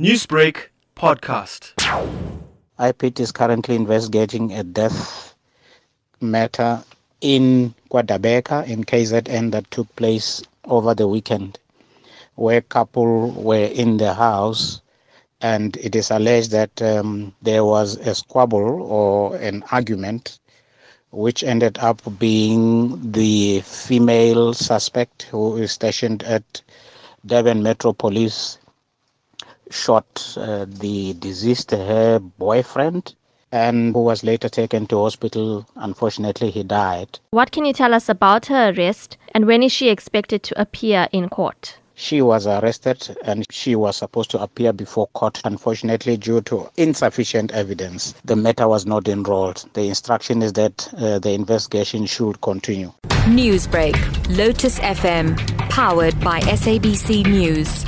Newsbreak podcast. IPID is currently investigating a death matter in KwaDabeka in KZN that took place over the weekend, where couple were in the house and it is alleged that um, there was a squabble or an argument which ended up being the female suspect who is stationed at Durban Metro Police shot uh, the deceased, her boyfriend, and who was later taken to hospital. Unfortunately, he died. What can you tell us about her arrest and when is she expected to appear in court? She was arrested and she was supposed to appear before court. Unfortunately, due to insufficient evidence, the matter was not enrolled. The instruction is that uh, the investigation should continue. Newsbreak, Lotus FM, powered by SABC News.